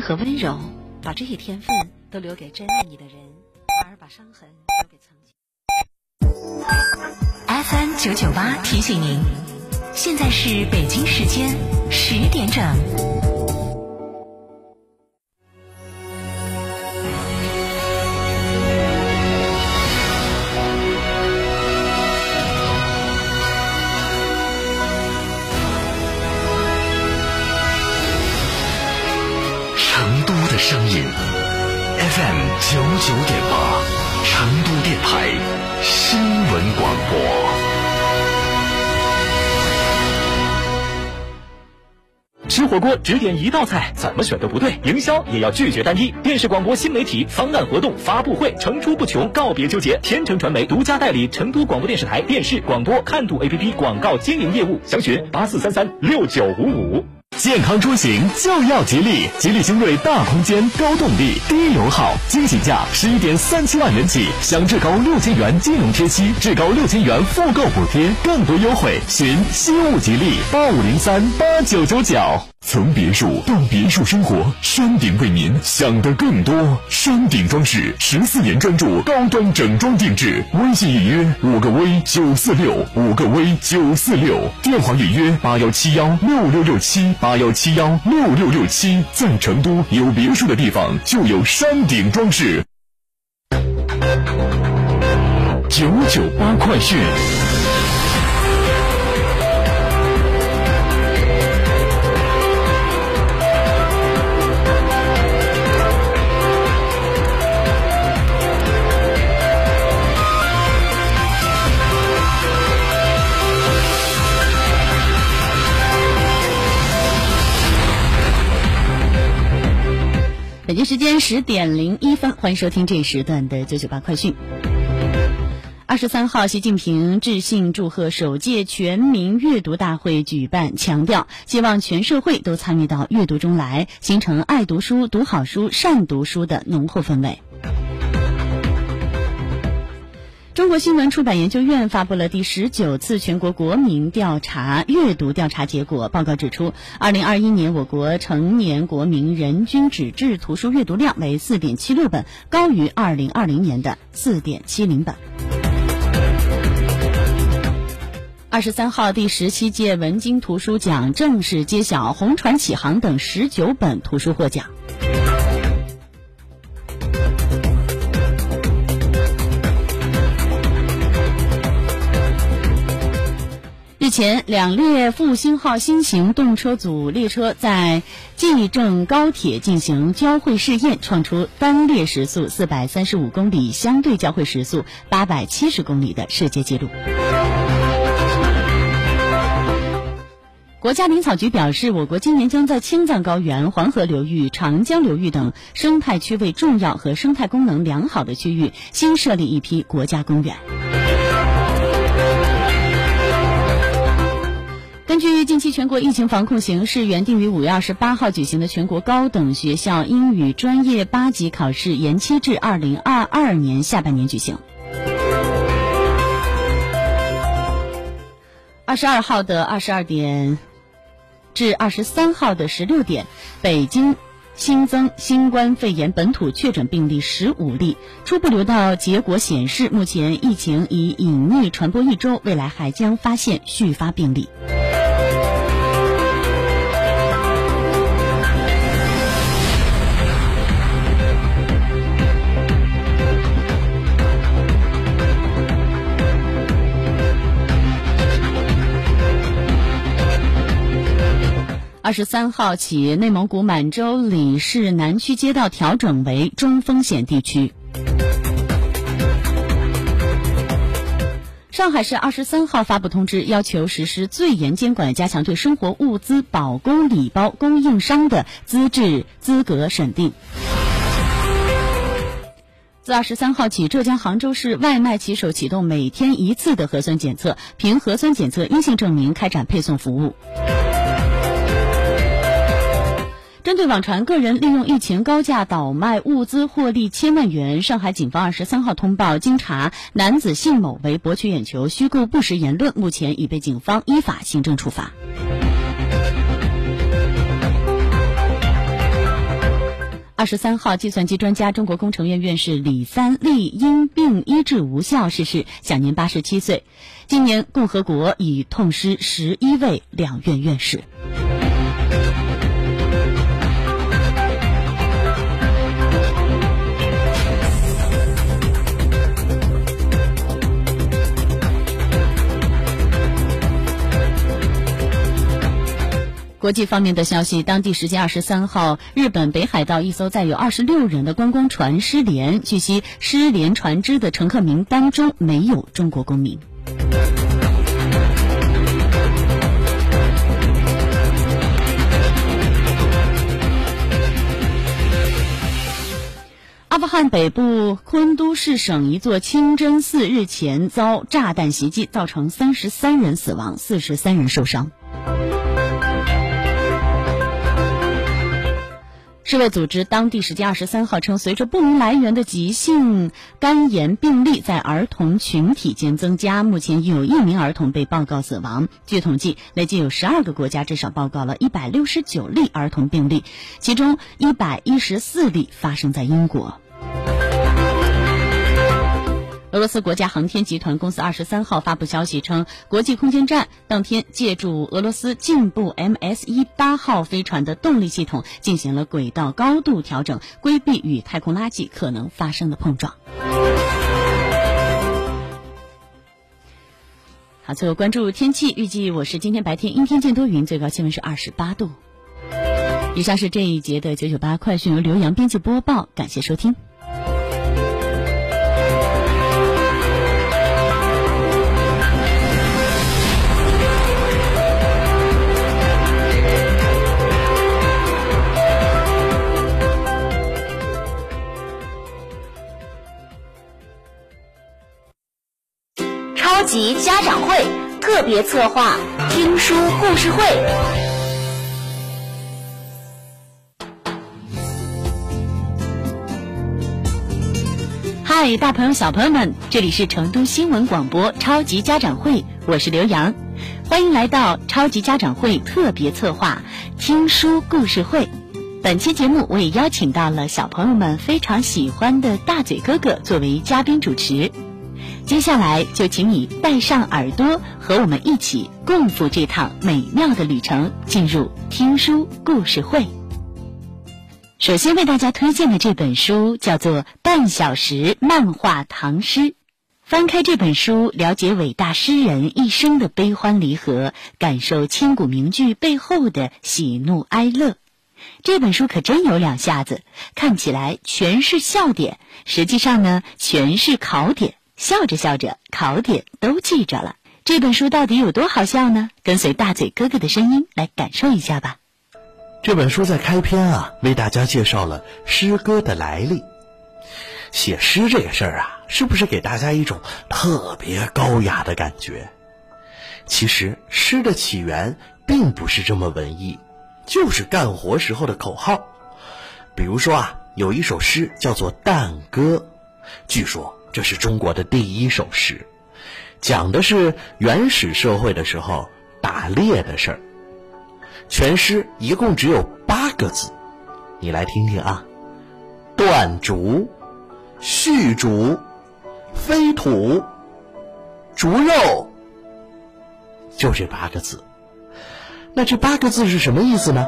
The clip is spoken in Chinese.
和温柔，把这些天分都留给真爱你的人，而把伤痕留给曾经。FM 九九八提醒您，现在是北京时间十点整。台新闻广播。吃火锅只点一道菜，怎么选都不对。营销也要拒绝单一。电视广播新媒体方案活动发布会层出不穷，告别纠结。天成传媒独家代理成都广播电视台电视广播看度 APP 广告经营业务，详询八四三三六九五五。健康出行就要吉利，吉利星瑞大空间、高动力、低油耗，惊喜价十一点三七万元起，享至高六千元金融贴息，至高六千元复购补贴，更多优惠，寻西物吉利八五零三八九九九。从别墅到别墅生活，山顶为您想的更多。山顶装饰十四年专注高端整装定制，微信预约五个 V 九四六五个 V 九四六，电话预约八幺七幺六六六七八幺七幺六六六七。在成都有别墅的地方就有山顶装饰。九九八快讯。北京时间十点零一分，欢迎收听这一时段的九九八快讯。二十三号，习近平致信祝贺首届全民阅读大会举办，强调希望全社会都参与到阅读中来，形成爱读书、读好书、善读书的浓厚氛围。中国新闻出版研究院发布了第十九次全国国民调查阅读调查结果。报告指出，二零二一年我国成年国民人均纸质图书阅读量为四点七六本，高于二零二零年的四点七零本。二十三号，第十七届文津图书奖正式揭晓，红船启航等十九本图书获奖。前，两列复兴号新型动车组列车在蓟郑高铁进行交会试验，创出单列时速四百三十五公里、相对交会时速八百七十公里的世界纪录。国家林草局表示，我国今年将在青藏高原、黄河流域、长江流域等生态区位重要和生态功能良好的区域新设立一批国家公园。近期全国疫情防控形势，原定于五月二十八号举行的全国高等学校英语专业八级考试延期至二零二二年下半年举行。二十二号的二十二点至二十三号的十六点，北京新增新冠肺炎本土确诊病例十五例，初步流到结果显示，目前疫情已隐匿传播一周，未来还将发现续发病例。二十三号起，内蒙古满洲里市南区街道调整为中风险地区。上海市二十三号发布通知，要求实施最严监管，加强对生活物资保供礼包供应商的资质资格审定。自二十三号起，浙江杭州市外卖骑手启动每天一次的核酸检测，凭核酸检测阴性证明开展配送服务。针对网传个人利用疫情高价倒卖物资获利千万元，上海警方二十三号通报，经查，男子姓某为博取眼球、虚构不实言论，目前已被警方依法行政处罚。二十三号，计算机专家、中国工程院院士李三立因病医治无效逝世，享年八十七岁。今年共和国已痛失十一位两院院士。国际方面的消息，当地时间二十三号，日本北海道一艘载有二十六人的观光船失联。据悉，失联船只的乘客名单中没有中国公民。阿富汗北部昆都市省一座清真寺日前遭炸弹袭击，造成三十三人死亡，四十三人受伤。世卫组织当地时间二十三号称，随着不明来源的急性肝炎病例在儿童群体间增加，目前有一名儿童被报告死亡。据统计，累计有十二个国家至少报告了一百六十九例儿童病例，其中一百一十四例发生在英国。俄罗斯国家航天集团公司二十三号发布消息称，国际空间站当天借助俄罗斯进步 MS 一八号飞船的动力系统进行了轨道高度调整，规避与太空垃圾可能发生的碰撞。好，最后关注天气预计，我是今天白天阴天见多云，最高气温是二十八度。以上是这一节的九九八快讯，由刘洋编辑播报，感谢收听。级家长会特别策划听书故事会。嗨，大朋友、小朋友们，这里是成都新闻广播超级家长会，我是刘洋，欢迎来到超级家长会特别策划听书故事会。本期节目我也邀请到了小朋友们非常喜欢的大嘴哥哥作为嘉宾主持。接下来就请你带上耳朵，和我们一起共赴这趟美妙的旅程，进入听书故事会。首先为大家推荐的这本书叫做《半小时漫画唐诗》。翻开这本书，了解伟大诗人一生的悲欢离合，感受千古名句背后的喜怒哀乐。这本书可真有两下子，看起来全是笑点，实际上呢，全是考点。笑着笑着，考点都记着了。这本书到底有多好笑呢？跟随大嘴哥哥的声音来感受一下吧。这本书在开篇啊，为大家介绍了诗歌的来历。写诗这个事儿啊，是不是给大家一种特别高雅的感觉？其实诗的起源并不是这么文艺，就是干活时候的口号。比如说啊，有一首诗叫做《旦歌》，据说这是中国的第一首诗，讲的是原始社会的时候打猎的事儿。全诗一共只有八个字，你来听听啊：断竹、续竹、飞土、竹肉，就这八个字。那这八个字是什么意思呢？